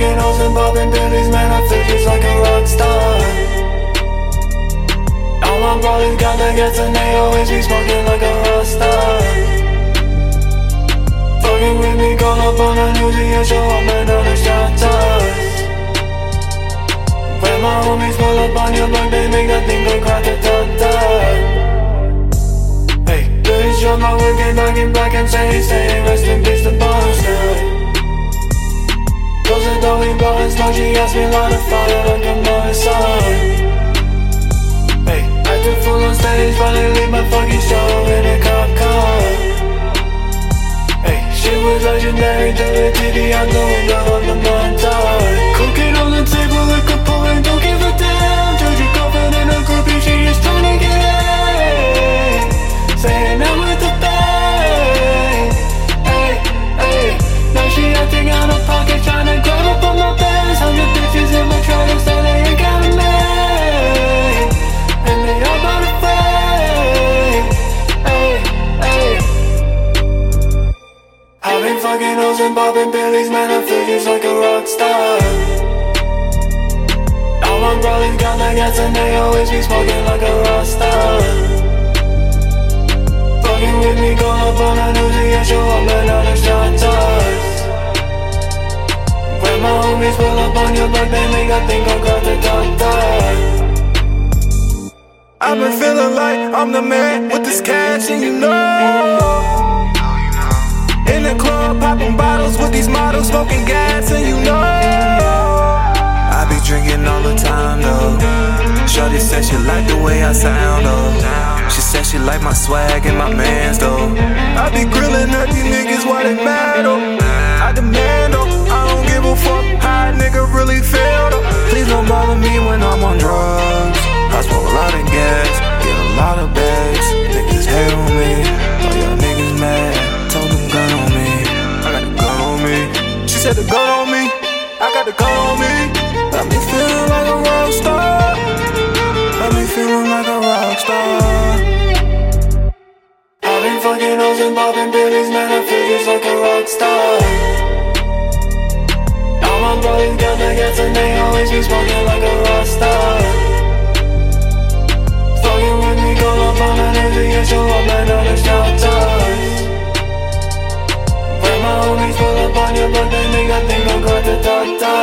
fucking hoes and popping pillies, man, I feel just like a rock star. All my brothers got the gas and they always be smoking like a rock star. Fucking with me, call up on the news and show up another shot toss. When my homies pull up on your block, they make that thing go crack a ta ta. Hey, bitch, on my wicked, knocking back and say, say, rest in peace, the Bon Scott. Close the door, we blowin' smoke, she asked me light a fire like a morning sun Hey, acting full on stage, finally leave my fucking show in a cop car. Hey, shit was legendary, the TV out the window of the Montage Fucking hoes and popping pillies, man, I feel just like a rock star. My brothers got the gas and they always be smoking like a rock star. Fucking with me, call up on the news and show up another shot toss. When my homies pull up on your block, they make that thing go grata ta ta I've been feeling like I'm the man with this cash, and you know. With these models, smoking gas, and you know. I be drinking all the time, though. Shorty said she like the way I sound, though. She said she like my swag and my mans, though. I be grilling at these niggas while they mad, though. On me, I got the gun on me. Got me feeling like a rock star. Got me feeling like a rock star. I've been fucking hoes and popping pillies, man, I feel just like a rock star All my brothers got gas and they always be smoking like a rock star ta ta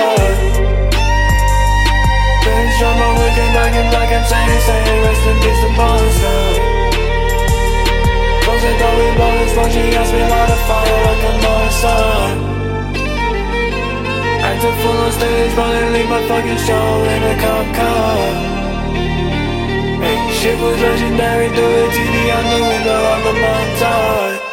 Bitch, I'm a wicked, black and saying, saying, rest in peace, the Bon Scott. Close the door, we blowin' smoke, she asked me light a fire like a sun Acting full on stage, probably leave my fucking show in a cop car. Hey, shit was legendary, the TV on the window of the Montage